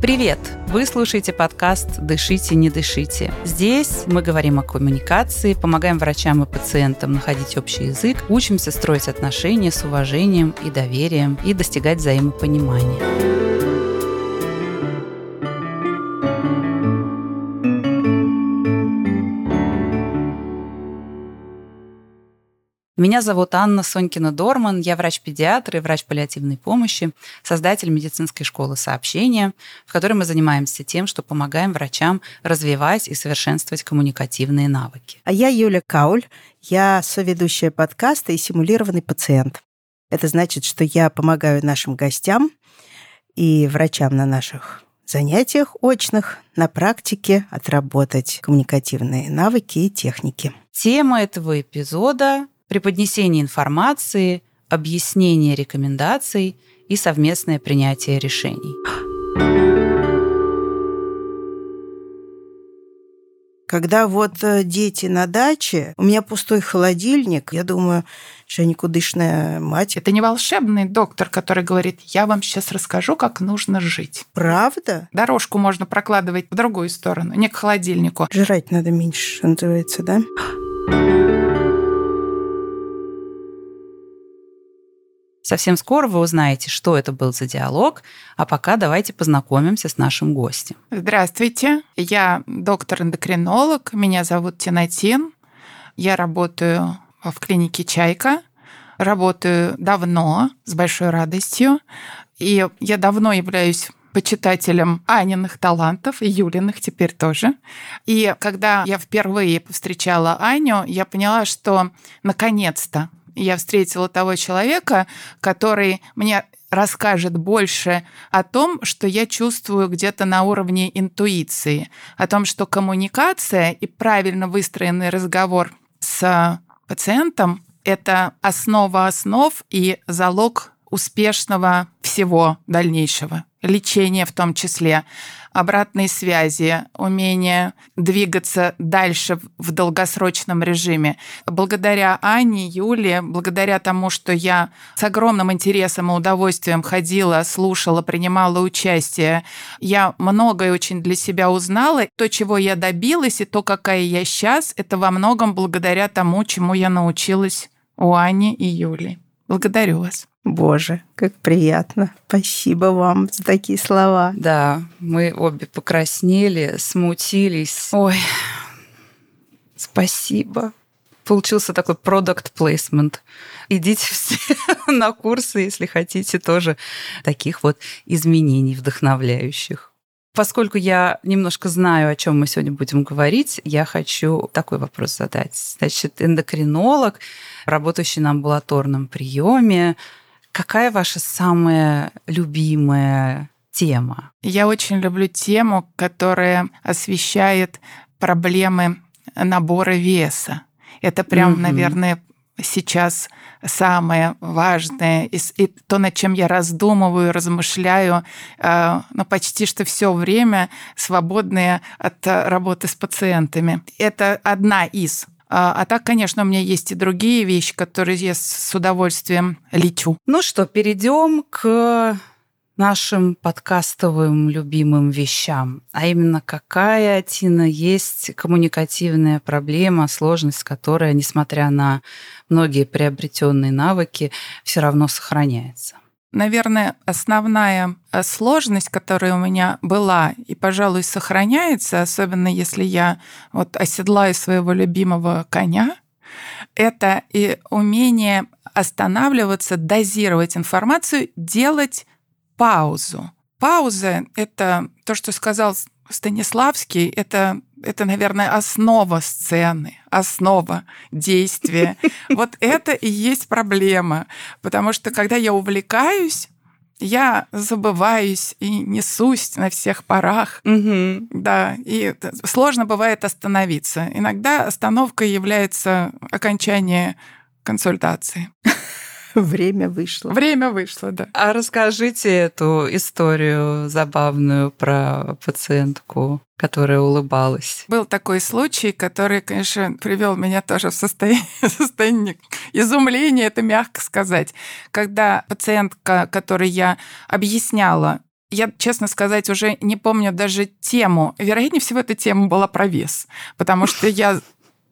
Привет! Вы слушаете подкаст «Дышите, не дышите». Здесь мы говорим о коммуникации, помогаем врачам и пациентам находить общий язык, учимся строить отношения с уважением и доверием и достигать взаимопонимания. Меня зовут Анна Сонькина-Дорман, я врач-педиатр и врач паллиативной помощи, создатель медицинской школы сообщения, в которой мы занимаемся тем, что помогаем врачам развивать и совершенствовать коммуникативные навыки. А я Юля Кауль, я соведущая подкаста и симулированный пациент. Это значит, что я помогаю нашим гостям и врачам на наших занятиях очных на практике отработать коммуникативные навыки и техники. Тема этого эпизода преподнесение информации, объяснение рекомендаций и совместное принятие решений. Когда вот э, дети на даче, у меня пустой холодильник, я думаю, что я никудышная мать. Это не волшебный доктор, который говорит, я вам сейчас расскажу, как нужно жить. Правда? Дорожку можно прокладывать в другую сторону, не к холодильнику. Жрать надо меньше, называется, да? Совсем скоро вы узнаете, что это был за диалог, а пока давайте познакомимся с нашим гостем. Здравствуйте, я доктор-эндокринолог, меня зовут Тинатин, я работаю в клинике «Чайка», работаю давно, с большой радостью, и я давно являюсь почитателем Аниных талантов, и Юлиных теперь тоже. И когда я впервые повстречала Аню, я поняла, что наконец-то я встретила того человека, который мне расскажет больше о том, что я чувствую где-то на уровне интуиции, о том, что коммуникация и правильно выстроенный разговор с пациентом – это основа основ и залог успешного всего дальнейшего, лечения в том числе обратной связи, умение двигаться дальше в долгосрочном режиме. Благодаря Ане, Юле, благодаря тому, что я с огромным интересом и удовольствием ходила, слушала, принимала участие, я многое очень для себя узнала. То, чего я добилась, и то, какая я сейчас, это во многом благодаря тому, чему я научилась у Ани и Юли. Благодарю вас. Боже, как приятно. Спасибо вам за такие слова. Да, мы обе покраснели, смутились. Ой, спасибо. Получился такой продукт placement. Идите все на курсы, если хотите, тоже таких вот изменений вдохновляющих. Поскольку я немножко знаю, о чем мы сегодня будем говорить, я хочу такой вопрос задать. Значит, эндокринолог, работающий на амбулаторном приеме, какая ваша самая любимая тема? Я очень люблю тему, которая освещает проблемы набора веса. Это прям, mm-hmm. наверное, сейчас самое важное, и, и то, над чем я раздумываю, размышляю, э, ну, почти что все время свободное от э, работы с пациентами. Это одна из а, а так, конечно, у меня есть и другие вещи, которые я с удовольствием лечу. Ну что, перейдем к нашим подкастовым любимым вещам, а именно какая, Тина, есть коммуникативная проблема, сложность, которая, несмотря на многие приобретенные навыки, все равно сохраняется. Наверное, основная э, сложность, которая у меня была и, пожалуй, сохраняется, особенно если я вот оседлаю своего любимого коня, это и умение останавливаться, дозировать информацию, делать паузу. Пауза — это то, что сказал Станиславский, это, это, наверное, основа сцены, основа действия. Вот это и есть проблема. Потому что когда я увлекаюсь, я забываюсь и несусь на всех парах. Угу. Да, и сложно бывает остановиться. Иногда остановка является окончание консультации. Время вышло. Время вышло, да. А расскажите эту историю забавную про пациентку, которая улыбалась. Был такой случай, который, конечно, привел меня тоже в состояние, состояние изумления, это мягко сказать. Когда пациентка, которой я объясняла, я, честно сказать, уже не помню даже тему. Вероятнее всего, эта тема была про вес, потому что я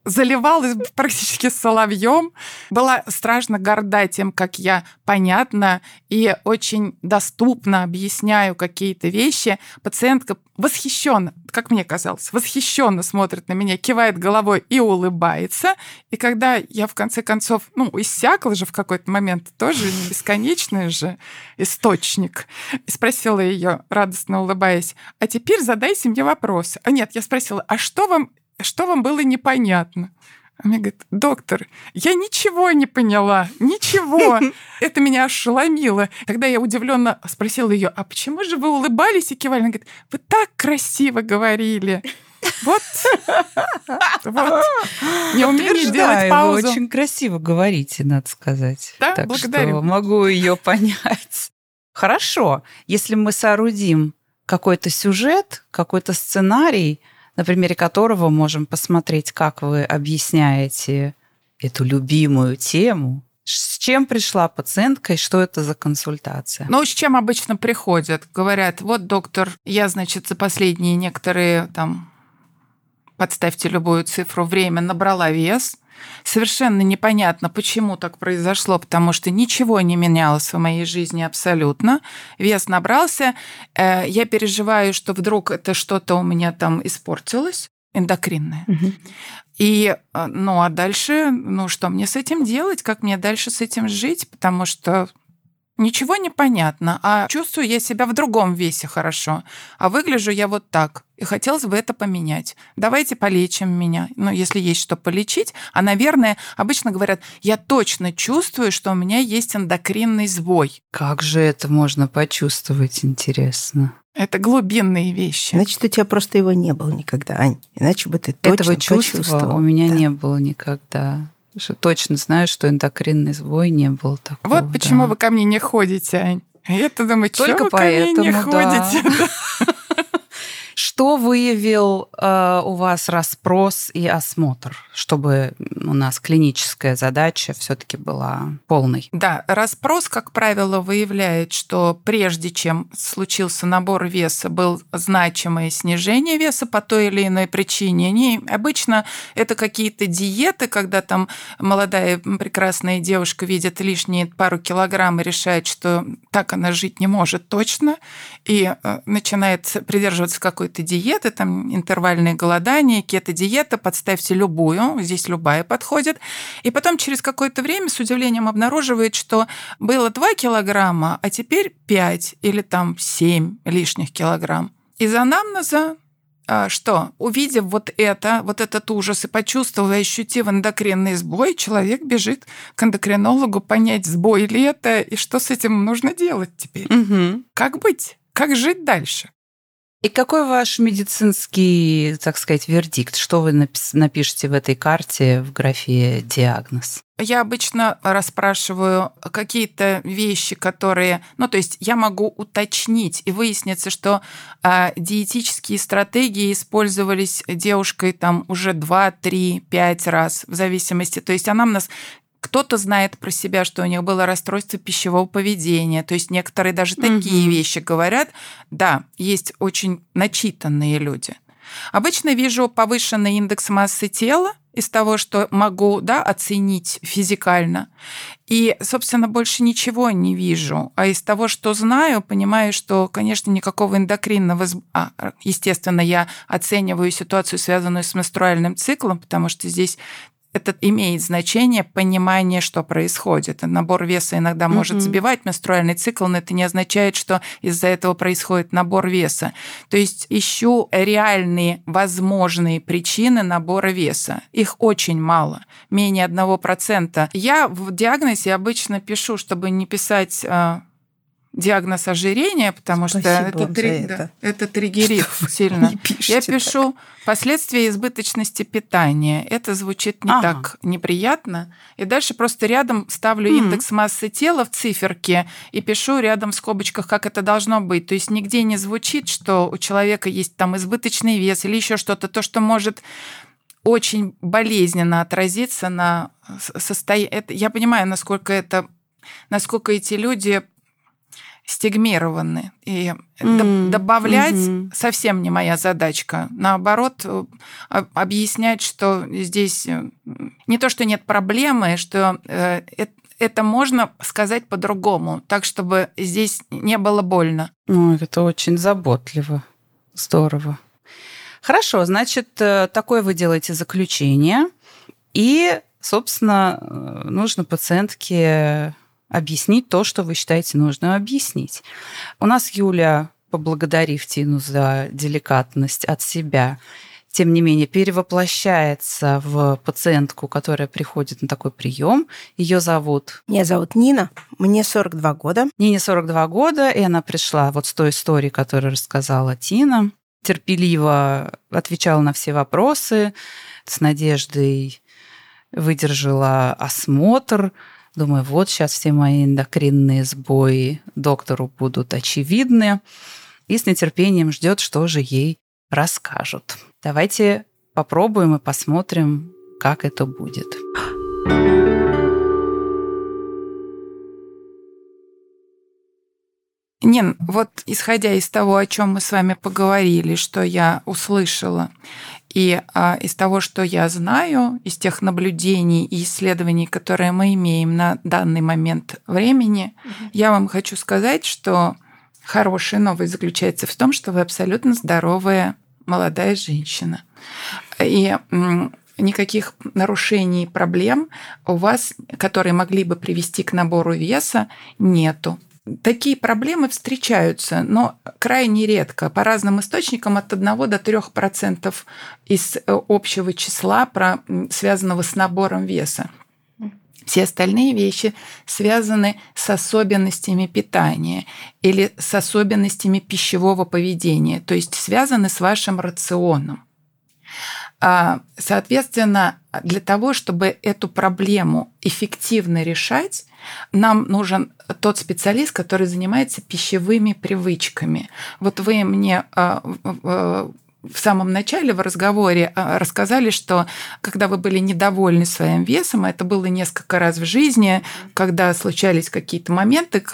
заливалась практически соловьем. Была страшно горда тем, как я понятно и очень доступно объясняю какие-то вещи. Пациентка восхищенно, как мне казалось, восхищенно смотрит на меня, кивает головой и улыбается. И когда я в конце концов, ну, иссякла же в какой-то момент, тоже не бесконечный же источник, спросила ее, радостно улыбаясь, а теперь задайте мне вопрос. А нет, я спросила, а что вам что вам было непонятно? Она мне говорит, доктор, я ничего не поняла, ничего. Это меня ошеломило. Тогда я удивленно спросила ее, а почему же вы улыбались и кивали? Она говорит, вы так красиво говорили. Вот, вот. Неумение делать паузу. Вы очень красиво говорите, надо сказать. Да, так благодарю. Что могу ее понять. Хорошо, если мы соорудим какой-то сюжет, какой-то сценарий, на примере которого можем посмотреть, как вы объясняете эту любимую тему, с чем пришла пациентка и что это за консультация? Ну, с чем обычно приходят? Говорят, вот, доктор, я, значит, за последние некоторые там подставьте любую цифру, время набрала вес, Совершенно непонятно, почему так произошло, потому что ничего не менялось в моей жизни абсолютно. Вес набрался. Э, я переживаю, что вдруг это что-то у меня там испортилось эндокринное. Угу. И, э, ну, а дальше, ну, что мне с этим делать? Как мне дальше с этим жить? Потому что Ничего не понятно, а чувствую я себя в другом весе хорошо, а выгляжу я вот так, и хотелось бы это поменять. Давайте полечим меня, ну, если есть что полечить. А, наверное, обычно говорят, я точно чувствую, что у меня есть эндокринный сбой. Как же это можно почувствовать, интересно? Это глубинные вещи. Значит, у тебя просто его не было никогда, Ань. Иначе бы ты точно Этого чувства почувствовал. у меня да. не было никогда. Что точно знаю, что эндокринный сбой не был такого. Вот почему да. вы ко мне не ходите, Ань. Я-то думаю, Только что вы поэтому, ко мне не да. ходите? Что выявил э, у вас расспрос и осмотр, чтобы у нас клиническая задача все-таки была полной? Да, расспрос, как правило, выявляет, что прежде чем случился набор веса, был значимое снижение веса по той или иной причине. Они, обычно это какие-то диеты, когда там молодая прекрасная девушка видит лишние пару килограмм и решает, что так она жить не может точно, и э, начинает придерживаться какой-то там интервальное голодание, кето-диета, подставьте любую, здесь любая подходит. И потом через какое-то время с удивлением обнаруживает, что было 2 килограмма, а теперь 5 или там 7 лишних килограмм. Из анамнеза а, что, увидев вот это, вот этот ужас и почувствовав ощутив эндокринный сбой, человек бежит к эндокринологу понять, сбой ли это и что с этим нужно делать теперь. Угу. Как быть? Как жить дальше? И какой ваш медицинский, так сказать, вердикт? Что вы напишете в этой карте в графе «диагноз»? Я обычно расспрашиваю какие-то вещи, которые, ну, то есть я могу уточнить и выяснится, что э, диетические стратегии использовались девушкой там уже 2, 3, 5 раз в зависимости. То есть она у нас кто-то знает про себя, что у них было расстройство пищевого поведения. То есть некоторые даже угу. такие вещи говорят. Да, есть очень начитанные люди. Обычно вижу повышенный индекс массы тела из того, что могу да, оценить физикально. И, собственно, больше ничего не вижу. А из того, что знаю, понимаю, что, конечно, никакого эндокринного... А, естественно, я оцениваю ситуацию, связанную с менструальным циклом, потому что здесь это имеет значение понимание, что происходит. Набор веса иногда mm-hmm. может сбивать менструальный цикл, но это не означает, что из-за этого происходит набор веса. То есть ищу реальные возможные причины набора веса. Их очень мало, менее 1%. Я в диагнозе обычно пишу, чтобы не писать а, диагноз ожирения, потому Спасибо что это, три- за да, это. это триггерит сильно. Я так. пишу последствия избыточности питания. Это звучит не Ага. так неприятно. И дальше просто рядом ставлю Мгм. индекс массы тела в циферке и пишу рядом в скобочках, как это должно быть. То есть нигде не звучит, что у человека есть там избыточный вес или еще что-то, то, что может очень болезненно отразиться на состоянии. Я понимаю, насколько это, насколько эти люди стигмированы. И доб- добавлять мгм. совсем не моя задачка. Наоборот, э, об- объяснять, что здесь э, не то, что нет проблемы, что э, э- это можно сказать по-другому, так, чтобы здесь не было больно. Ну, это очень заботливо. Здорово. Хорошо, значит, такое вы делаете заключение. И, собственно, нужно пациентке объяснить то, что вы считаете нужно объяснить. У нас Юля, поблагодарив Тину за деликатность от себя, тем не менее, перевоплощается в пациентку, которая приходит на такой прием. Ее зовут Меня зовут Нина, мне 42 года. Нине 42 года, и она пришла вот с той историей, которую рассказала Тина. Терпеливо отвечала на все вопросы, с надеждой выдержала осмотр. Думаю, вот сейчас все мои эндокринные сбои доктору будут очевидны. И с нетерпением ждет, что же ей расскажут. Давайте попробуем и посмотрим, как это будет. Нин, вот исходя из того, о чем мы с вами поговорили, что я услышала, и а, из того, что я знаю, из тех наблюдений и исследований, которые мы имеем на данный момент времени, я вам хочу сказать, что хорошая новость заключается в том, что вы абсолютно здоровая молодая женщина. И никаких нарушений, проблем у вас, которые могли бы привести к набору веса, нету. Такие проблемы встречаются, но крайне редко. По разным источникам от 1 до 3% из э, общего числа, связанного с набором веса. Все остальные вещи связаны с особенностями питания или с особенностями пищевого поведения, то есть связаны с вашим рационом. А, Соответственно, для того, чтобы эту проблему эффективно решать, нам нужен тот специалист, который занимается пищевыми привычками. Вот вы мне а, в- в самом начале в разговоре а, рассказали, что когда вы были недовольны своим весом, это было несколько раз в жизни, когда случались какие-то моменты,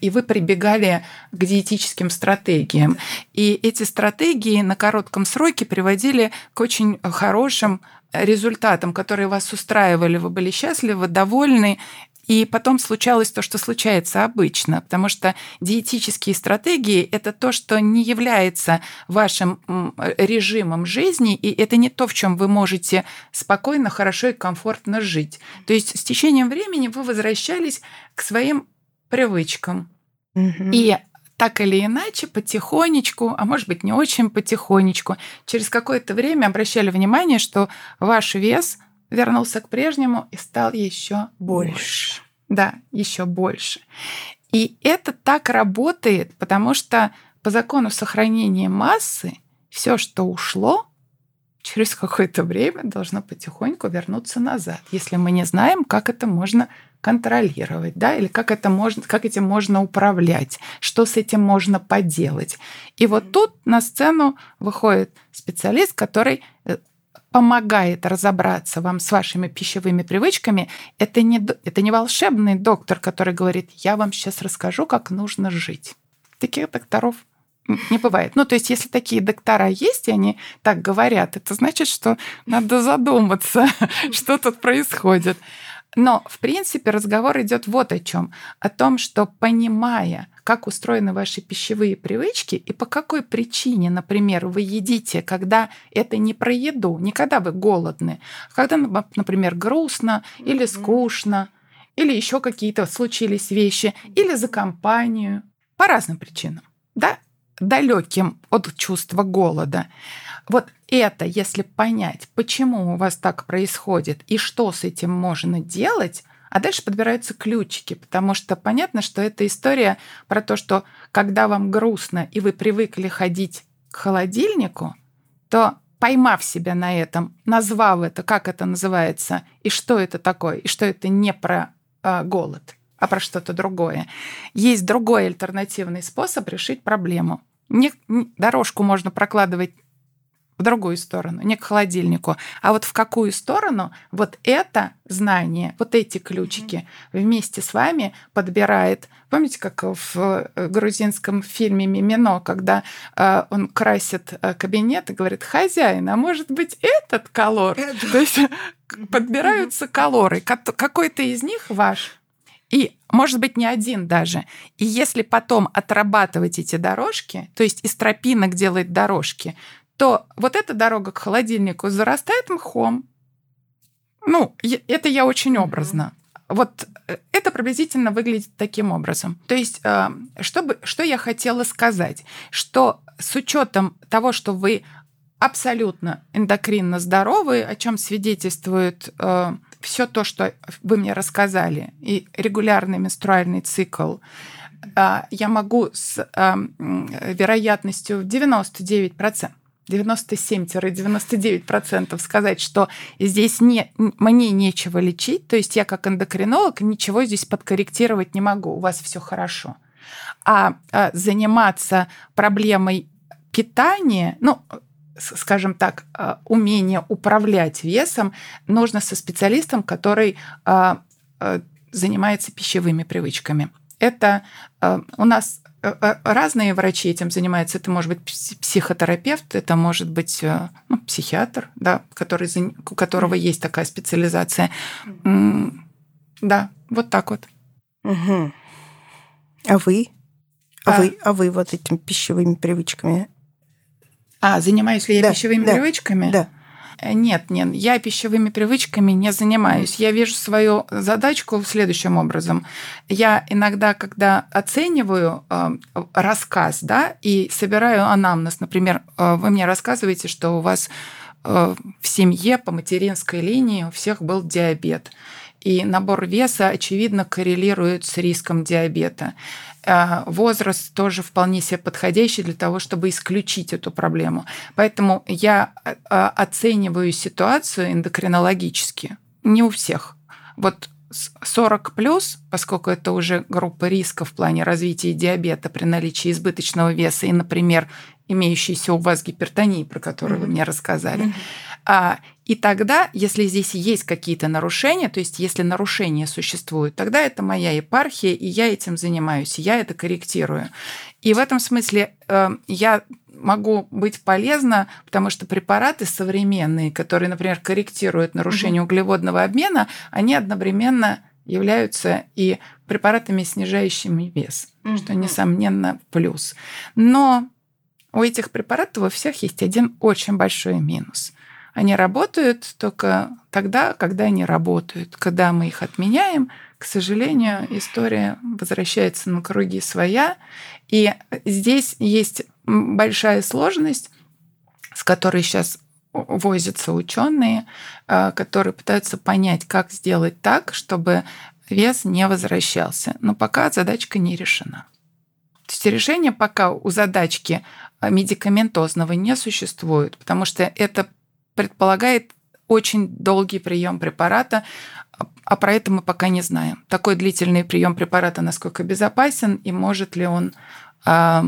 и вы прибегали к диетическим стратегиям. И эти стратегии на коротком сроке приводили к очень хорошим результатам, которые вас устраивали, вы были счастливы, довольны, и потом случалось то, что случается обычно, потому что диетические стратегии – это то, что не является вашим м, режимом жизни, и это не то, в чем вы можете спокойно, хорошо и комфортно жить. То есть с течением времени вы возвращались к своим привычкам. Мгм. И так или иначе, потихонечку, а может быть не очень потихонечку, через какое-то время обращали внимание, что ваш вес вернулся к прежнему и стал еще Больше. Да, еще больше. И это так работает, потому что по закону сохранения массы все, что ушло, через какое-то время должно потихоньку вернуться назад, если мы не знаем, как это можно контролировать, да, или как это можно, как этим можно управлять, что с этим можно поделать. И вот тут на сцену выходит специалист, который помогает разобраться вам с вашими пищевыми привычками. Это не, это не волшебный доктор, который говорит, я вам сейчас расскажу, как нужно жить. Таких докторов не бывает. Ну, то есть, если такие доктора есть, и они так говорят, это значит, что надо задуматься, что тут происходит. Но, в принципе, разговор идет вот о чем. О том, что понимая, как устроены ваши пищевые привычки и по какой причине, например, вы едите, когда это не про еду, не когда вы голодны, а когда, например, грустно или скучно, или еще какие-то случились вещи, или за компанию, по разным причинам, да, далеким от чувства голода. Вот это, если понять, почему у вас так происходит и что с этим можно делать, А дальше подбираются ключики, потому что понятно, что это история про то, что когда вам грустно и вы привыкли ходить к холодильнику, то поймав себя на этом, назвав это, как это называется, и что это такое, и что это не про э, голод, а про что-то другое, есть другой альтернативный способ решить проблему. Не, дорожку можно прокладывать в другую сторону, не к холодильнику, а вот в какую сторону вот это знание, вот эти ключики вместе с вами подбирает. Помните, как в э, грузинском фильме «Мимино», когда э, он красит э, кабинет и говорит, хозяин, а может быть этот колор? То есть подбираются колоры, какой-то из них ваш. И, может быть, не один даже. И если потом отрабатывать эти дорожки, то есть из тропинок делать дорожки, то вот эта дорога к холодильнику зарастает мхом. Ну, это я очень образно. Вот э, это приблизительно выглядит таким образом. То есть, э, чтобы, что я хотела сказать, что с учетом того, что вы абсолютно эндокринно здоровы, о чем свидетельствует э, все то, что вы мне рассказали, и регулярный менструальный цикл, я могу с вероятностью в 99% 97-99% сказать, что здесь не, мне нечего лечить, то есть я как эндокринолог ничего здесь подкорректировать не могу, у вас все хорошо. А, а заниматься проблемой питания, ну, скажем так, а, умение управлять весом нужно со специалистом, который а, занимается пищевыми привычками. Это у нас Э, э, разные врачи этим занимаются. Это может быть психотерапевт, это может быть э, ну, психиатр, да, который, у которого есть такая специализация. Да, вот так вот. Угу. А вы? А, а вы, а вы вот этими пищевыми привычками? А, занимаюсь ли я да, пищевыми да, привычками? Да. Нет, нет, я пищевыми привычками не занимаюсь. Я вижу свою задачку следующим образом. Я иногда, когда оцениваю э, рассказ, да, и собираю анамнез, например, э, вы мне рассказываете, что у вас э, в семье по материнской линии у всех был диабет. И набор веса, очевидно, коррелирует с риском диабета. А, возраст тоже вполне себе подходящий для того, чтобы исключить эту проблему. Поэтому я а, оцениваю ситуацию эндокринологически. Не у всех. Вот 40 плюс, поскольку это уже группа риска в плане развития диабета при наличии избыточного веса и, например, имеющейся у вас гипертонии, про которую mm-hmm. вы мне рассказали. Mm-hmm. А, и тогда, если здесь есть какие-то нарушения, то есть если нарушения существуют, тогда это моя епархия, и я этим занимаюсь, я это корректирую. И в этом смысле э, я могу быть полезна, потому что препараты современные, которые, например, корректируют нарушение углеводного обмена, они одновременно являются и препаратами, снижающими вес, mm-hmm. что, несомненно, плюс. Но у этих препаратов у всех есть один очень большой минус. Они работают только тогда, когда они работают. Когда мы их отменяем, к сожалению, история возвращается на круги своя. И здесь есть большая сложность, с которой сейчас возятся ученые, э, которые пытаются понять, как сделать так, чтобы вес не возвращался. Но пока задачка не решена. То есть решения пока у задачки медикаментозного не существует, потому что это предполагает очень долгий прием препарата, а про это мы пока не знаем. Такой длительный прием препарата насколько безопасен и может ли он а,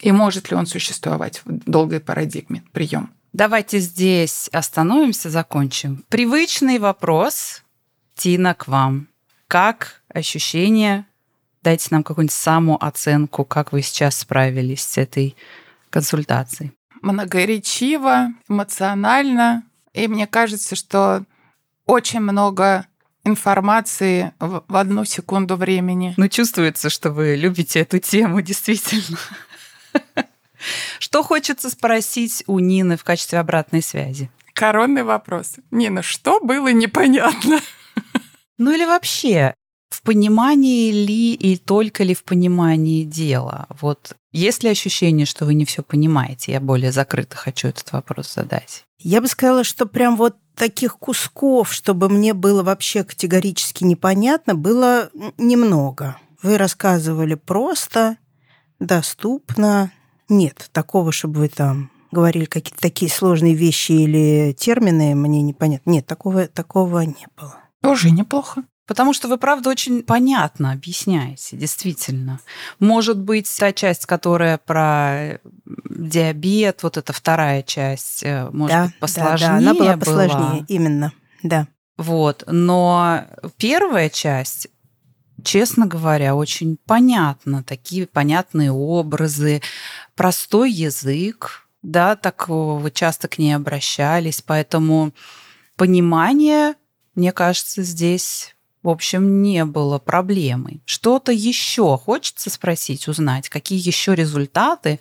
и может ли он существовать в долгой парадигме прием. Давайте здесь остановимся, закончим. Привычный вопрос, Тина, к вам. Как ощущение? Дайте нам какую-нибудь самооценку, как вы сейчас справились с этой консультацией многоречиво, эмоционально. И мне кажется, что очень много информации в одну секунду времени. Ну, чувствуется, что вы любите эту тему, действительно. Что хочется спросить у Нины в качестве обратной связи? Коронный вопрос. Нина, что было непонятно? Ну или вообще, в понимании ли и только ли в понимании дела? Вот есть ли ощущение, что вы не все понимаете? Я более закрыто хочу этот вопрос задать. Я бы сказала, что прям вот таких кусков, чтобы мне было вообще категорически непонятно, было немного. Вы рассказывали просто, доступно. Нет, такого, чтобы вы там говорили какие-то такие сложные вещи или термины, мне непонятно. Нет, такого, такого не было. Тоже неплохо. Потому что вы, правда, очень понятно объясняете, действительно. Может быть, та часть, которая про диабет, вот эта вторая часть, э, может да, быть, посложнее да, да, она была была. посложнее, именно, да. Вот, но первая часть, честно говоря, очень понятно, такие понятные образы, простой язык, да, так вы часто к ней обращались, поэтому понимание, мне кажется, здесь в общем, не было проблемой. Что-то еще хочется спросить, узнать, какие еще результаты,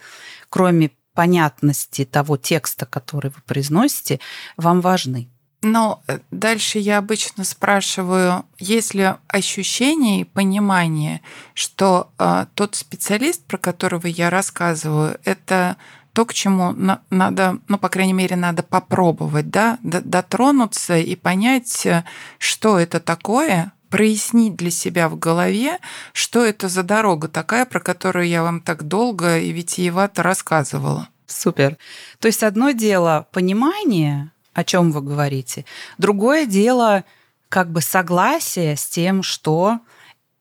кроме понятности того текста, который вы произносите, вам важны? Но э, дальше я обычно спрашиваю, есть ли ощущение и понимание, что э, тот специалист, про которого я рассказываю, это то, к чему на, надо, ну, по крайней мере, надо попробовать, да, дотронуться и понять, э, что это такое, прояснить для себя в голове, что это за дорога такая, про которую я вам так долго и витиевато рассказывала. Супер. То есть одно дело понимание, о чем вы говорите, другое дело как бы согласие с тем, что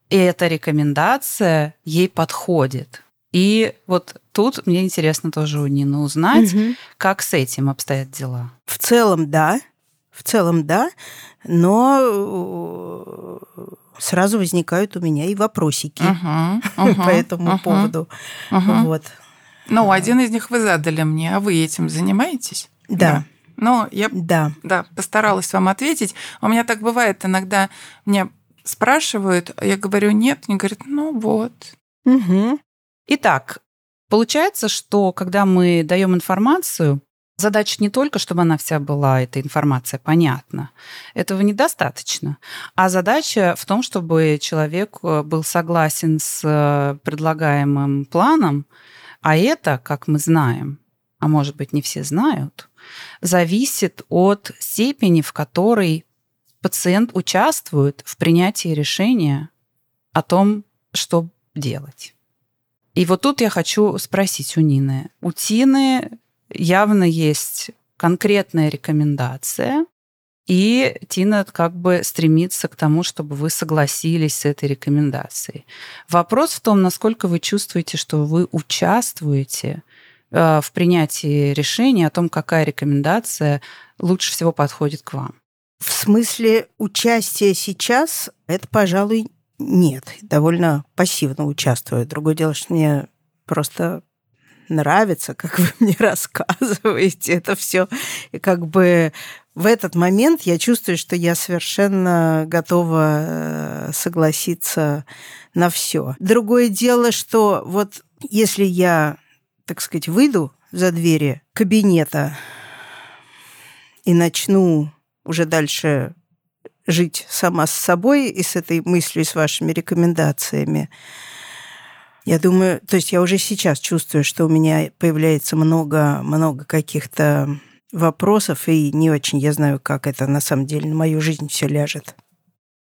эта рекомендация ей подходит. И вот тут мне интересно тоже у Нины узнать, угу. как с этим обстоят дела. В целом, да. В целом, да, но э, сразу возникают у меня и вопросики uh-huh, uh-huh, по этому uh-huh, поводу. Uh-huh. Вот. Ну, один из них вы задали мне, а вы этим занимаетесь? Да. да. Но я да. Да, постаралась вам ответить. У меня так бывает, иногда мне спрашивают, а я говорю нет, они говорят, ну вот. Угу. Итак, получается, что когда мы даем информацию, Задача не только, чтобы она вся была, эта информация понятна. Этого недостаточно. А задача в том, чтобы человек э, был согласен с э, предлагаемым планом, а это, как мы знаем, а может быть не все знают, зависит от степени, в которой пациент участвует в принятии решения о том, что делать. И вот тут я хочу спросить у Нины. У Тины явно есть конкретная рекомендация, и Тина как бы стремится к тому, чтобы вы согласились с этой рекомендацией. Вопрос в том, насколько вы чувствуете, что вы участвуете э, в принятии решения о том, какая рекомендация лучше всего подходит к вам. В смысле участия сейчас, это, пожалуй, нет. Довольно пассивно участвую. Другое дело, что мне просто нравится, как вы мне рассказываете это все. И как бы в этот момент я чувствую, что я совершенно готова э, согласиться на все. Другое дело, что вот если я, так сказать, выйду за двери кабинета и начну уже дальше жить сама с собой и с этой мыслью, и с вашими рекомендациями, я думаю, то есть я уже сейчас чувствую, что у меня появляется много, много каких-то вопросов, и не очень я знаю, как это на самом деле на мою жизнь все ляжет.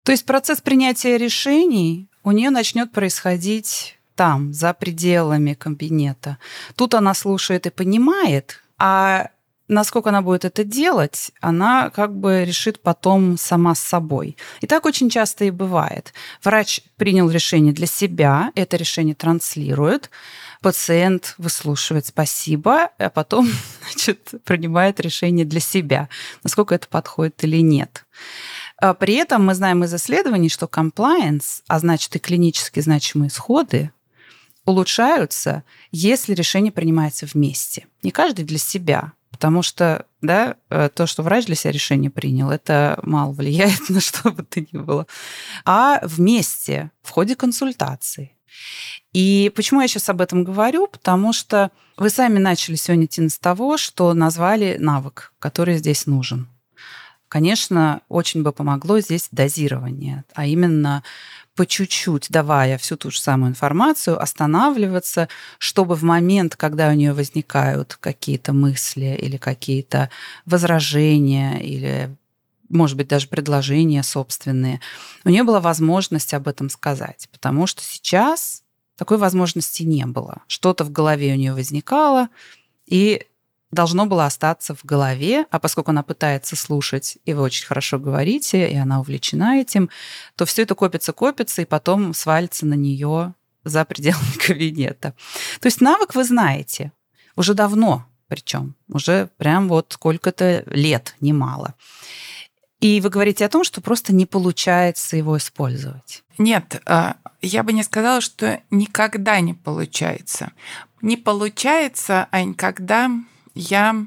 То есть процесс принятия решений у нее начнет происходить там, за пределами кабинета. Тут она слушает и понимает, а насколько она будет это делать, она как бы решит потом сама с собой. И так очень часто и бывает. Врач принял решение для себя, это решение транслирует, пациент выслушивает спасибо, а потом значит, принимает решение для себя, насколько это подходит или нет. А при этом мы знаем из исследований, что compliance, а значит и клинически значимые исходы, улучшаются, если решение принимается вместе. Не каждый для себя, Потому что, да, э, то, что врач для себя решение принял, это мало влияет на что бы то ни было. А вместе, в ходе консультации. И почему я сейчас об этом говорю? Потому что вы сами начали сегодня, Тина, с того, что назвали навык, который здесь нужен. Конечно, очень бы помогло здесь дозирование, а именно по чуть-чуть, давая всю ту же самую информацию, останавливаться, чтобы в момент, когда у нее возникают какие-то мысли или какие-то возражения или может быть, даже предложения собственные, у нее была возможность об этом сказать, потому что сейчас такой возможности не было. Что-то в голове у нее возникало, и должно было остаться в голове, а поскольку она пытается слушать, и вы очень хорошо говорите, и она увлечена этим, то все это копится, копится, и потом свалится на нее за пределами кабинета. То есть навык вы знаете уже давно, причем уже прям вот сколько-то лет, немало. И вы говорите о том, что просто не получается его использовать. Нет, а, я бы не сказала, что никогда не получается. Не получается, а когда я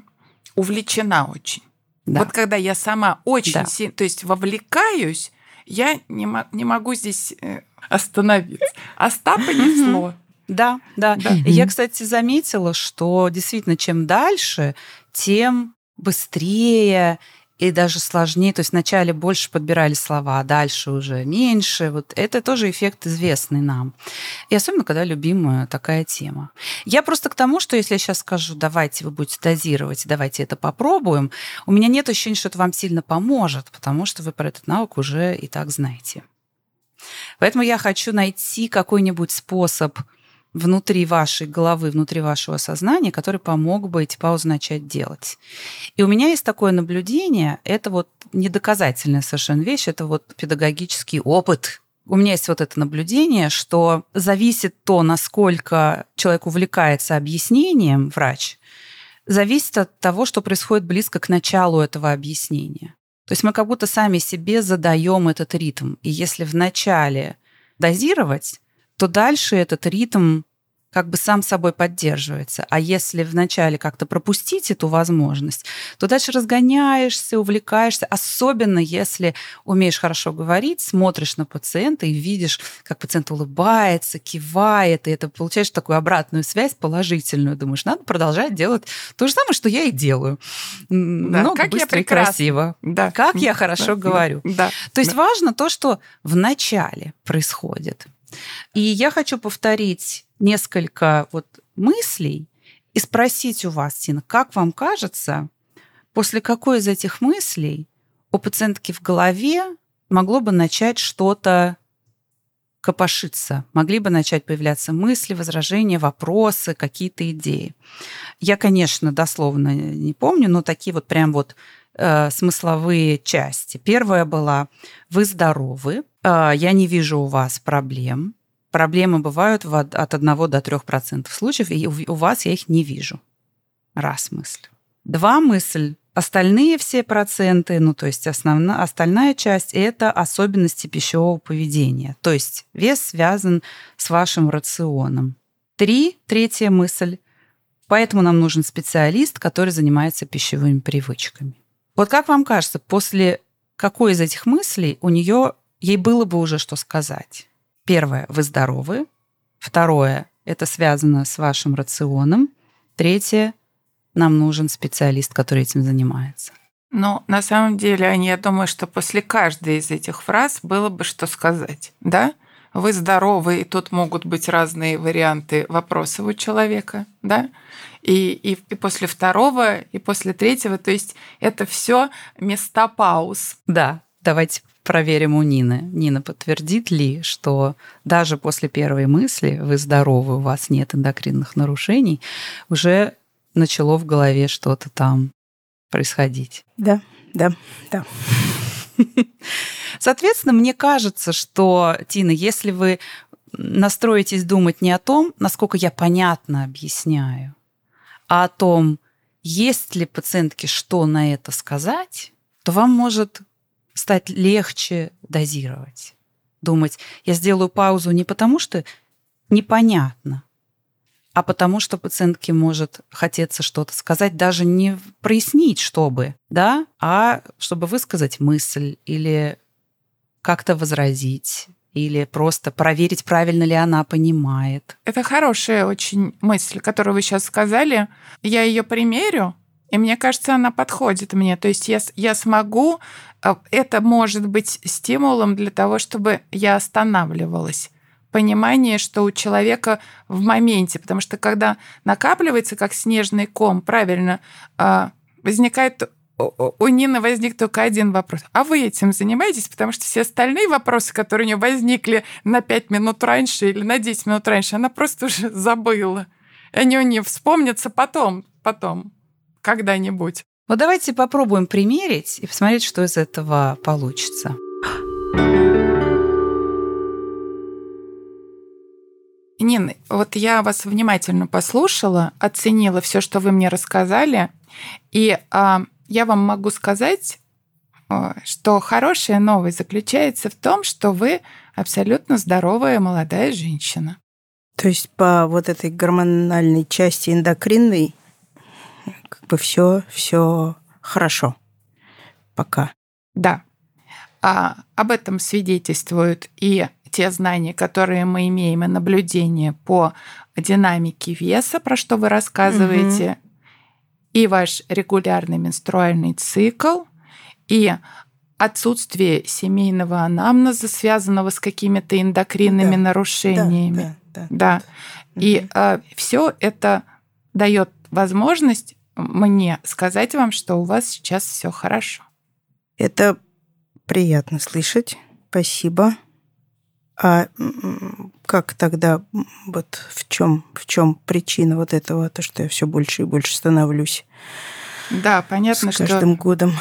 увлечена очень. Да. Вот когда я сама очень да. сильно, то есть вовлекаюсь, я не, не могу здесь э, остановиться. Остапа понесло. Да, да. да. Я, кстати, заметила, что действительно, чем дальше, тем быстрее и даже сложнее. То есть вначале больше подбирали слова, дальше уже меньше. Вот это тоже эффект известный нам. И особенно, когда любимая такая тема. Я просто к тому, что если я сейчас скажу, давайте вы будете дозировать, давайте это попробуем, у меня нет ощущения, что это вам сильно поможет, потому что вы про этот навык уже и так знаете. Поэтому я хочу найти какой-нибудь способ – внутри вашей головы, внутри вашего сознания, который помог бы эти паузы начать делать. И у меня есть такое наблюдение, это вот недоказательная совершенно вещь, это вот педагогический опыт. У меня есть вот это наблюдение, что зависит то, насколько человек увлекается объяснением, врач, зависит от того, что происходит близко к началу этого объяснения. То есть мы как будто сами себе задаем этот ритм. И если в начале дозировать, то дальше этот ритм как бы сам собой поддерживается. А если вначале как-то пропустить эту возможность, то дальше разгоняешься, увлекаешься, особенно если умеешь хорошо говорить, смотришь на пациента и видишь, как пациент улыбается, кивает, и это получаешь такую обратную связь положительную. Думаешь, надо продолжать делать то же самое, что я и делаю. Да, Много как быстро я и красиво. Да. Как я хорошо да, говорю. Да, то есть да. важно то, что в начале происходит. И я хочу повторить несколько вот мыслей и спросить у вас, Тина, как вам кажется, после какой из этих мыслей у пациентки в голове могло бы начать что-то копошиться, могли бы начать появляться мысли, возражения, вопросы, какие-то идеи. Я, конечно, дословно не помню, но такие вот прям вот э, смысловые части. Первая была «Вы здоровы», «Я не вижу у вас проблем», Проблемы бывают от 1 до 3% случаев, и у вас я их не вижу. Раз мысль. Два мысль. Остальные все проценты, ну то есть основная, остальная часть, это особенности пищевого поведения. То есть вес связан с вашим рационом. Три, третья мысль. Поэтому нам нужен специалист, который занимается пищевыми привычками. Вот как вам кажется, после какой из этих мыслей у нее ей было бы уже что сказать? Первое, вы здоровы. Второе, это связано с вашим рационом. Третье, нам нужен специалист, который этим занимается. Ну, на самом деле, я думаю, что после каждой из этих фраз было бы что сказать, да? Вы здоровы, и тут могут быть разные варианты вопросов у человека, да? И, и, и после второго, и после третьего, то есть это все места пауз. Да, давайте проверим у Нины. Нина подтвердит ли, что даже после первой мысли «вы здоровы, у вас нет эндокринных нарушений», уже начало в голове что-то там происходить? Да, да, да. Соответственно, мне кажется, что, Тина, если вы настроитесь думать не о том, насколько я понятно объясняю, а о том, есть ли пациентке что на это сказать, то вам может стать легче дозировать. Думать, я сделаю паузу не потому, что непонятно, а потому что пациентке может хотеться что-то сказать, даже не прояснить, чтобы, да, а чтобы высказать мысль или как-то возразить, или просто проверить, правильно ли она понимает. Это хорошая очень мысль, которую вы сейчас сказали. Я ее примерю, И мне кажется, она подходит мне. То есть я, я смогу, э, это может быть стимулом для того, чтобы я останавливалась. Понимание, что у человека в моменте, потому что когда накапливается как снежный ком, правильно, э, возникает у Нины возник только один вопрос. А вы этим занимаетесь? Потому что все остальные вопросы, которые у нее возникли на 5 минут раньше или на 10 минут раньше, она просто уже забыла. Они у нее вспомнятся потом, потом, когда-нибудь. Вот давайте попробуем примерить и посмотреть, что из этого получится. Нина, вот я вас внимательно послушала, оценила все, что вы мне рассказали, и а, я вам могу сказать, э, что хорошая новость заключается в том, что вы абсолютно здоровая молодая женщина. То есть по вот этой гормональной части эндокринной бы все все хорошо пока. Да. А, об этом свидетельствуют и те знания, которые мы имеем, и наблюдения по динамике веса, про что вы рассказываете, угу и ваш регулярный менструальный цикл, и отсутствие семейного анамнеза, связанного с какими-то эндокринными да, нарушениями. Да, да, да. да. И угу. э, все это дает возможность мне сказать вам, что у вас сейчас все хорошо. Это приятно слышать. Спасибо. А как тогда, вот в чем, в чем причина вот этого, то, что я все больше и больше становлюсь? Да, понятно, с каждым что годом.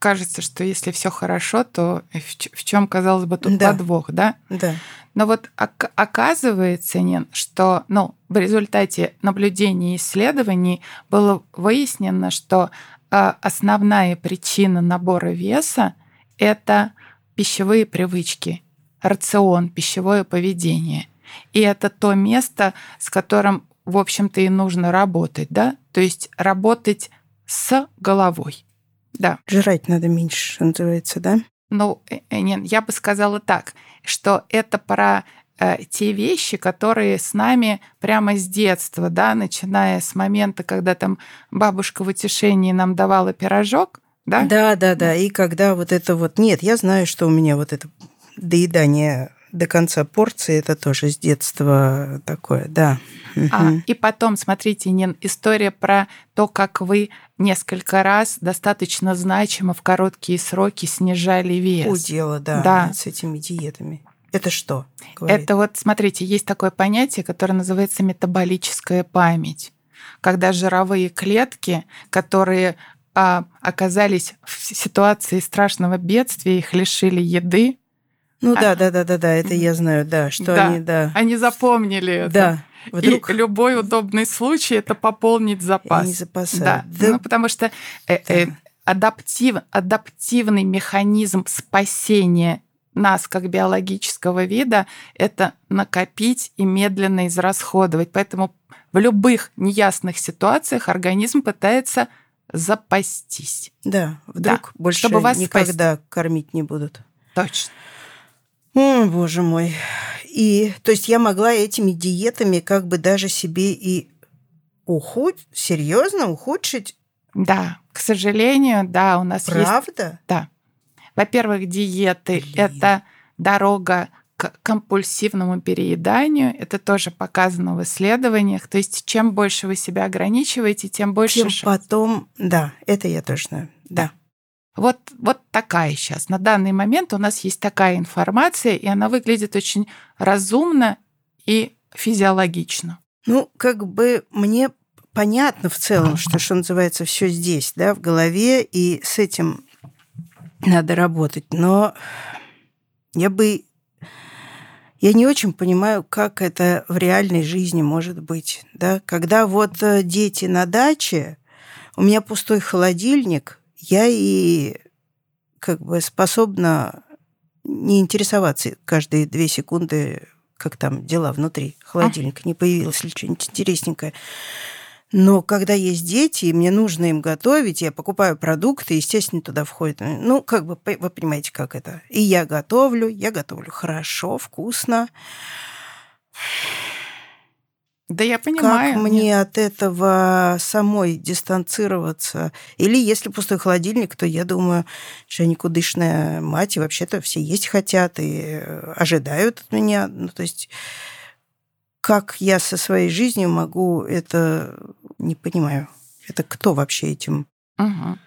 Кажется, что если все хорошо, то в чем, казалось бы, тут да. подвох, да? Да. Но вот оказывается, Нин, что ну, в результате наблюдений и исследований было выяснено, что а, основная причина набора веса – это пищевые привычки рацион, пищевое поведение. И это то место, с которым, в общем-то, и нужно работать, да? То есть работать с головой. Да. Жрать надо меньше, называется, да? Ну, э, э, нет, я бы сказала так, что это про э, те вещи, которые с нами прямо с детства, да, начиная с момента, когда там бабушка в утешении нам давала пирожок, да? Да, да, да. И когда вот это вот... Нет, я знаю, что у меня вот это доедание до конца порции это тоже с детства такое, да. А, и потом, смотрите, Нин, история про то, как вы несколько раз достаточно значимо в короткие сроки снижали вес. Удела, да, да. с этими диетами. Это что? Говорит? Это вот, смотрите, есть такое понятие, которое называется метаболическая память. Когда жировые клетки, которые а, оказались в ситуации страшного бедствия, их лишили еды, ну а... да, да, да, да, да, это я знаю, да, что да, они, да. Они запомнили это. Да. Вдруг... И любой удобный случай это пополнить запас. Они запасают. Да. да. Ну, потому что э, э, адаптив, адаптивный механизм спасения нас как биологического вида это накопить и медленно израсходовать. Поэтому в любых неясных ситуациях организм пытается запастись. Да, вдруг да, больше чтобы вас никогда спасти. кормить не будут. Точно. О, боже мой. И, то есть я могла этими диетами как бы даже себе и ухудшить, серьезно ухудшить? Да, к сожалению, да, у нас Правда? есть... Правда? Да. Во-первых, диеты – это дорога к компульсивному перееданию. Это тоже показано в исследованиях. То есть чем больше вы себя ограничиваете, тем больше... Тем потом, да, это я знаю. Да. Вот, вот такая сейчас. На данный момент у нас есть такая информация, и она выглядит очень разумно и физиологично. Ну, как бы мне понятно в целом, что, что называется, все здесь, да, в голове, и с этим надо работать. Но я бы... Я не очень понимаю, как это в реальной жизни может быть. Да? Когда вот э, дети на даче, у меня пустой холодильник, я и как бы способна не интересоваться каждые две секунды, как там дела внутри холодильника, не появилось ли что-нибудь интересненькое. Но когда есть дети, и мне нужно им готовить, я покупаю продукты, естественно, туда входит. Ну, как бы вы понимаете, как это. И я готовлю, я готовлю хорошо, вкусно. Да я понимаю. Как мне от этого самой дистанцироваться? Или если пустой холодильник, то я думаю, что я никудышная мать, и вообще-то все есть хотят и ожидают от меня. Ну, то есть как я со своей жизнью могу это... Не понимаю. Это кто вообще этим? Угу.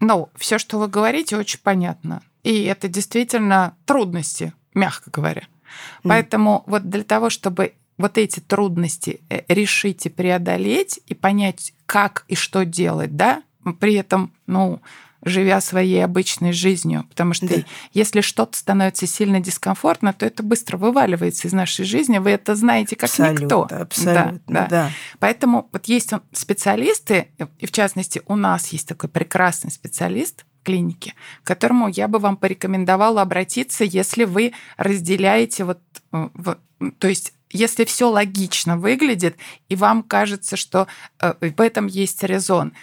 Ну, все, что вы говорите, очень понятно. И это действительно трудности, мягко говоря. Mm. Поэтому вот для того, чтобы вот эти трудности э, решить и преодолеть, и понять, как и что делать, да, при этом, ну, живя своей обычной жизнью. Потому что да. если что-то становится сильно дискомфортно, то это быстро вываливается из нашей жизни. Вы это знаете как абсолютно, никто. Абсолютно, да, да. да. Поэтому вот есть специалисты, и в частности у нас есть такой прекрасный специалист, клинике, к которому я бы вам порекомендовала обратиться, если вы разделяете вот, э, вот то есть если все логично выглядит, и вам кажется, что э, в этом есть резон,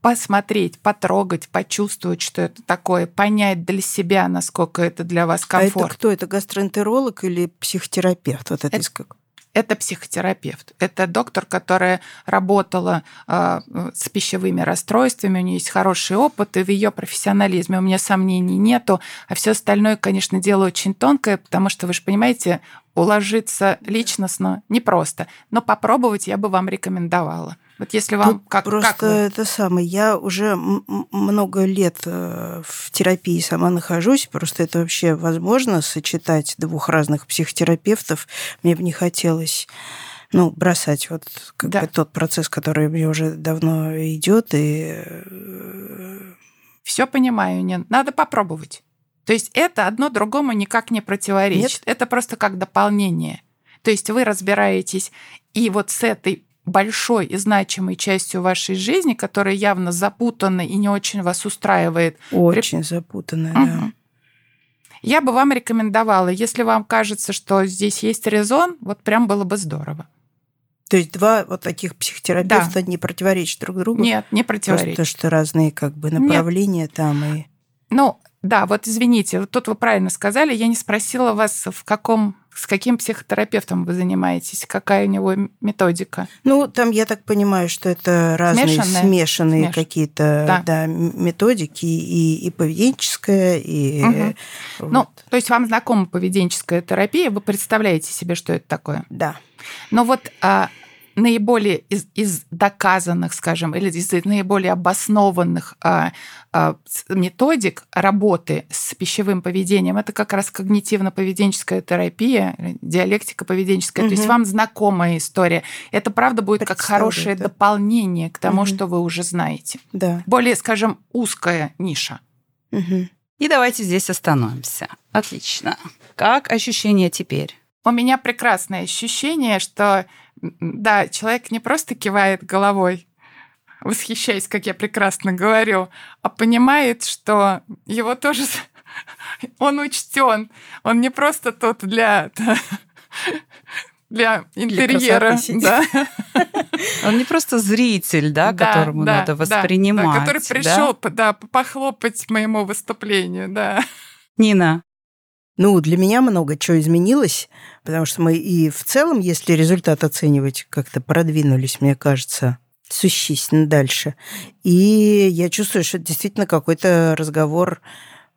посмотреть, потрогать, почувствовать, что это такое, понять для себя, насколько это для вас комфортно. А это кто? Это гастроэнтеролог или психотерапевт? Вот это, это это психотерапевт. Это доктор, которая работала э, с пищевыми расстройствами, у нее есть хороший опыт, и в ее профессионализме у меня сомнений нету. А все остальное, конечно, дело очень тонкое, потому что, вы же понимаете, уложиться личностно непросто. Но попробовать я бы вам рекомендовала. Вот если вам Тут как просто как вы? это самое. Я уже много лет э, в терапии сама нахожусь. Просто это вообще возможно сочетать двух разных психотерапевтов. Мне бы не хотелось ну, бросать вот как да. бы тот процесс, который мне уже давно идет. И... Э, Все понимаю, нет. Надо попробовать. То есть это одно другому никак не противоречит. Нет? Это просто как дополнение. То есть вы разбираетесь и вот с этой большой и значимой частью вашей жизни, которая явно запутана и не очень вас устраивает. Очень При... запутанная, угу. да. Я бы вам рекомендовала, если вам кажется, что здесь есть резон, вот прям было бы здорово. То есть два вот таких психотерапевта да. не противоречат друг другу? Нет, не противоречат. Просто что разные как бы направления Нет. там и... Ну, да, вот извините, вот тут вы правильно сказали, я не спросила вас, в каком с каким психотерапевтом вы занимаетесь? Какая у него методика? Ну, там я так понимаю, что это разные Смешанные, смешанные Смеш... какие-то да. Да, методики, и, и поведенческая, и... Угу. Вот. Ну, то есть вам знакома поведенческая терапия, вы представляете себе, что это такое? Да. Но вот а, наиболее из, из доказанных, скажем, или из наиболее обоснованных а, а, методик работы с пищевым поведением, это как раз когнитивно-поведенческая терапия, диалектика поведенческая. Угу. То есть вам знакомая история. Это правда будет как хорошее да. дополнение к тому, угу. что вы уже знаете. Да. Более, скажем, узкая ниша. Угу. И давайте здесь остановимся. Отлично. Как ощущение теперь? У меня прекрасное ощущение, что да, человек не просто кивает головой, восхищаясь, как я прекрасно говорю, а понимает, что его тоже он учтен. Он не просто тот для для интерьера. Для да. Он не просто зритель, да, да которому да, надо воспринимать. Да, который пришел да? да, похлопать моему выступлению, да. Нина, ну, для меня много чего изменилось, потому что мы и в целом, если результат оценивать, как-то продвинулись, мне кажется, существенно дальше. И я чувствую, что это действительно какой-то разговор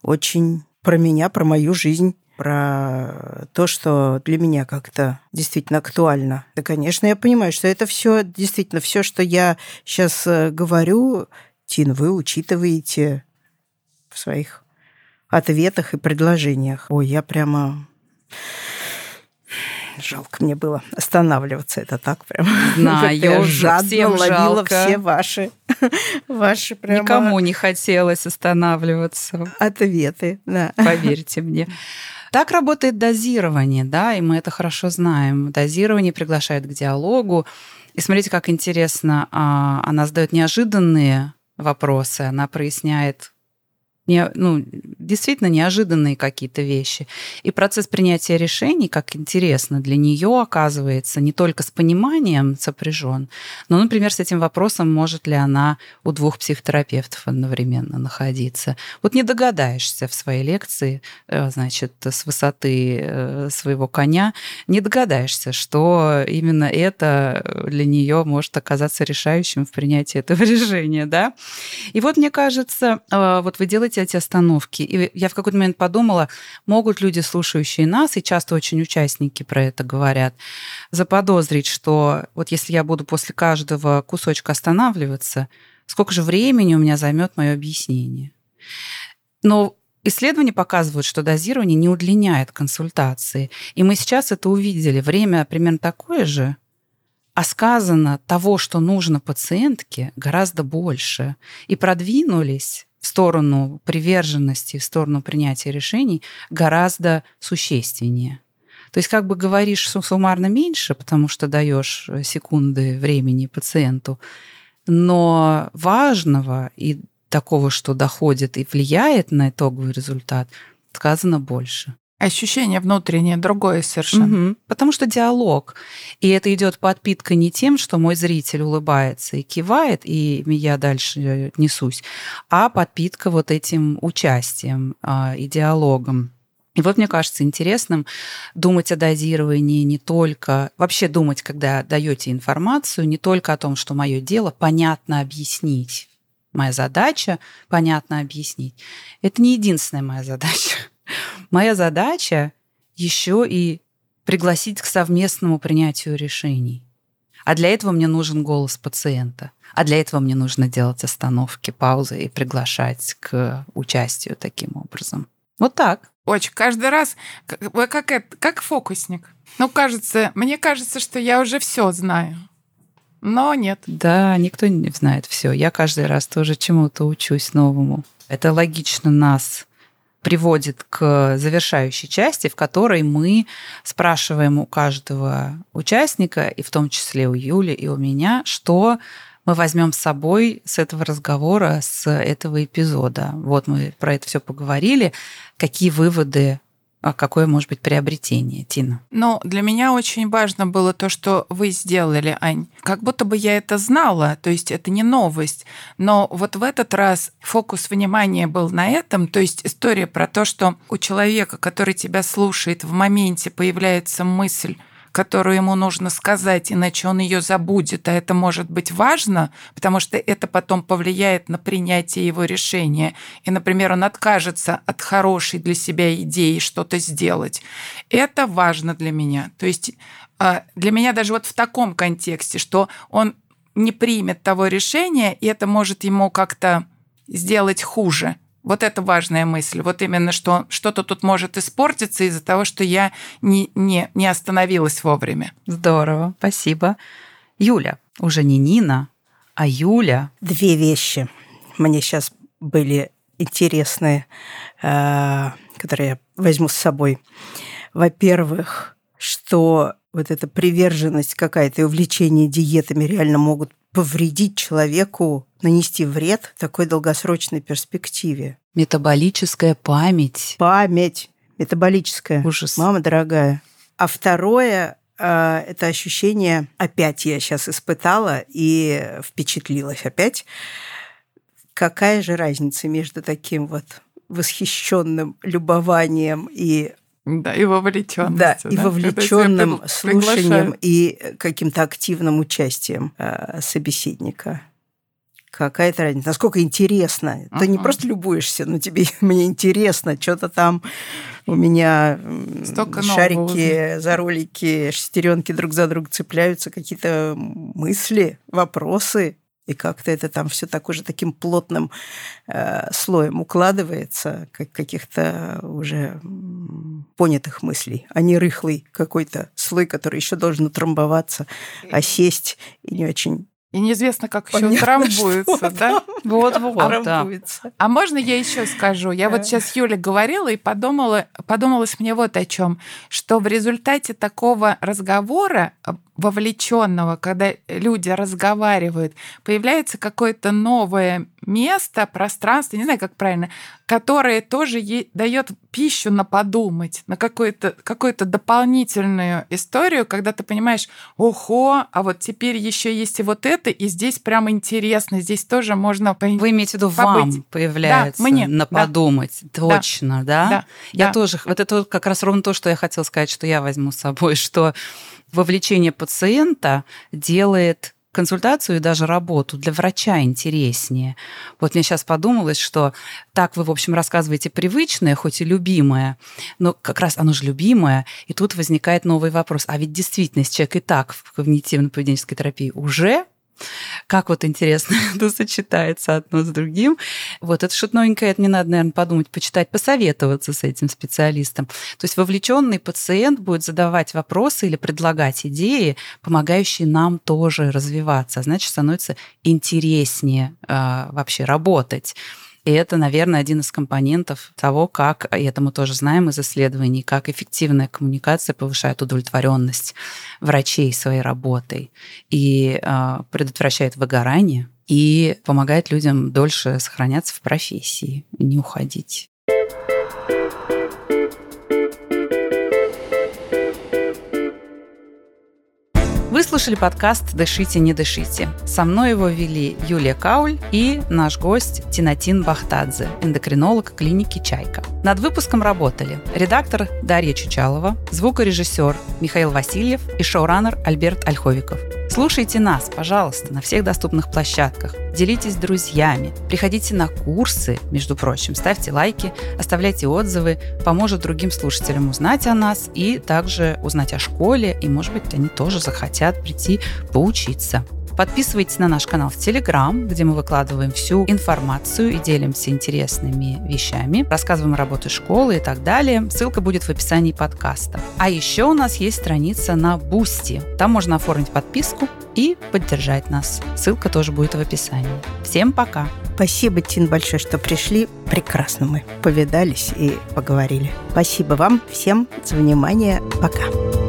очень про меня, про мою жизнь, про то, что для меня как-то действительно актуально. Да, конечно, я понимаю, что это все действительно все, что я сейчас э, говорю, Тин, вы учитываете в своих ответах и предложениях. Ой, я прямо... Жалко мне было останавливаться, это так прям. Знаю, я жадно всем ловила жалко. все ваши, ваши прямо... Никому не хотелось останавливаться. Ответы, да. Поверьте мне. Так работает дозирование, да, и мы это хорошо знаем. Дозирование приглашает к диалогу. И смотрите, как интересно, а, она задает неожиданные вопросы, она проясняет не, ну, действительно неожиданные какие-то вещи. И процесс принятия решений, как интересно, для нее оказывается не только с пониманием сопряжен, но, например, с этим вопросом, может ли она у двух психотерапевтов одновременно находиться. Вот не догадаешься в своей лекции, э, значит, с высоты э, своего коня, не догадаешься, что именно это для нее может оказаться решающим в принятии этого решения, да? И вот мне кажется, э, вот вы делаете эти остановки. И я в какой-то момент подумала, могут люди, слушающие нас, и часто очень участники про это говорят, заподозрить, что вот если я буду после каждого кусочка останавливаться, сколько же времени у меня займет мое объяснение. Но Исследования показывают, что дозирование не удлиняет консультации. И мы сейчас это увидели. Время примерно такое же, а сказано того, что нужно пациентке, гораздо больше. И продвинулись в сторону приверженности, в сторону принятия решений гораздо существеннее. То есть как бы говоришь суммарно меньше, потому что даешь э, секунды времени пациенту, но важного и такого, что доходит и влияет на итоговый результат, сказано больше. Ощущение внутреннее другое совершенно. Угу. Потому что диалог. И это идет подпитка не тем, что мой зритель улыбается и кивает, и я дальше несусь, а подпитка вот этим участием а, и диалогом. И вот мне кажется интересным думать о дозировании не только, вообще думать, когда даете информацию, не только о том, что мое дело понятно объяснить. Моя задача понятно объяснить. Это не единственная моя задача. Моя задача еще и пригласить к совместному принятию решений. А для этого мне нужен голос пациента. А для этого мне нужно делать остановки, паузы и приглашать к участию таким образом. Вот так. Очень. Каждый раз как, это, как фокусник. Ну, кажется, мне кажется, что я уже все знаю. Но нет. Да, никто не знает все. Я каждый раз тоже чему-то учусь новому. Это логично нас приводит к завершающей части, в которой мы спрашиваем у каждого участника, и в том числе у Юли и у меня, что мы возьмем с собой с этого разговора, с этого эпизода. Вот мы про это все поговорили. Какие выводы какое может быть приобретение, Тина? Ну, для меня очень важно было то, что вы сделали, Ань. Как будто бы я это знала, то есть это не новость. Но вот в этот раз фокус внимания был на этом, то есть история про то, что у человека, который тебя слушает, в моменте появляется мысль, которую ему нужно сказать, иначе он ее забудет, а это может быть важно, потому что это потом повлияет на принятие его решения. И, например, он откажется от хорошей для себя идеи что-то сделать. Это важно для меня. То есть а, для меня даже вот в таком контексте, что он не примет того решения, и это может ему как-то сделать хуже. Вот это важная мысль. Вот именно, что что-то тут может испортиться из-за того, что я не, не, не остановилась вовремя. Здорово, спасибо. Юля, уже не Нина, а Юля. Две вещи мне сейчас были интересные, э, которые я возьму с собой. Во-первых, что вот эта приверженность какая-то и увлечение диетами реально могут повредить человеку, нанести вред в такой долгосрочной перспективе. Метаболическая память. Память. Метаболическая. Ужас. Мама дорогая. А второе э, это ощущение, опять я сейчас испытала и впечатлилась опять. Какая же разница между таким вот восхищенным любованием и да, и вовлеченностью. Да, и да? вовлеченным слушанием и каким-то активным участием э, собеседника. Какая-то разница. Насколько интересно. Uh-huh. Ты не просто любуешься, но тебе мне интересно, что-то там у меня Столько шарики, заролики, шестеренки друг за друга цепляются, какие-то мысли, вопросы и как-то это там все так уже таким плотным э, слоем укладывается, как каких-то уже понятых мыслей, а не рыхлый какой-то слой, который еще должен утрамбоваться, осесть и не очень и неизвестно, как еще трамбуется, да? Вот-вот, да. А можно я еще скажу? Я вот сейчас Юля говорила и подумала, подумалось мне вот о чем, что в результате такого разговора вовлеченного, когда люди разговаривают, появляется какое-то новое место, пространство, не знаю, как правильно, которое тоже ей дает пищу на подумать, на какую-то какую дополнительную историю, когда ты понимаешь, ого, а вот теперь еще есть и вот это, и здесь прям интересно, здесь тоже можно Вы имеете в виду, побыть. вам появляется да, мне, на подумать, да. точно, да? да? Я да. тоже, вот это как раз ровно то, что я хотела сказать, что я возьму с собой, что вовлечение пациента делает консультацию и даже работу для врача интереснее. Вот мне сейчас подумалось, что так вы, в общем, рассказываете привычное, хоть и любимое, но как раз оно же любимое, и тут возникает новый вопрос. А ведь действительно, человек и так в когнитивно-поведенческой терапии уже как вот интересно это сочетается одно с другим. Вот это что-то новенькое, это мне надо, наверное, подумать, почитать, посоветоваться с этим специалистом. То есть вовлеченный пациент будет задавать вопросы или предлагать идеи, помогающие нам тоже развиваться. А значит, становится интереснее э, вообще работать. И это, наверное, один из компонентов того, как, и это мы тоже знаем из исследований, как эффективная коммуникация повышает удовлетворенность врачей своей работой и э, предотвращает выгорание и помогает людям дольше сохраняться в профессии, не уходить. Вы слушали подкаст «Дышите, не дышите». Со мной его вели Юлия Кауль и наш гость Тинатин Бахтадзе, эндокринолог клиники «Чайка». Над выпуском работали редактор Дарья Чучалова, звукорежиссер Михаил Васильев и шоураннер Альберт Ольховиков. Слушайте нас, пожалуйста, на всех доступных площадках. Делитесь с друзьями. Приходите на курсы, между прочим. Ставьте лайки, оставляйте отзывы. Поможет другим слушателям узнать о нас и также узнать о школе. И, может быть, они тоже захотят прийти поучиться. Подписывайтесь на наш канал в Телеграм, где мы выкладываем всю информацию и делимся интересными вещами, рассказываем о работе школы и так далее. Ссылка будет в описании подкаста. А еще у нас есть страница на Boosty. Там можно оформить подписку и поддержать нас. Ссылка тоже будет в описании. Всем пока! Спасибо, Тин, большое, что пришли. Прекрасно мы повидались и поговорили. Спасибо вам всем за внимание. Пока.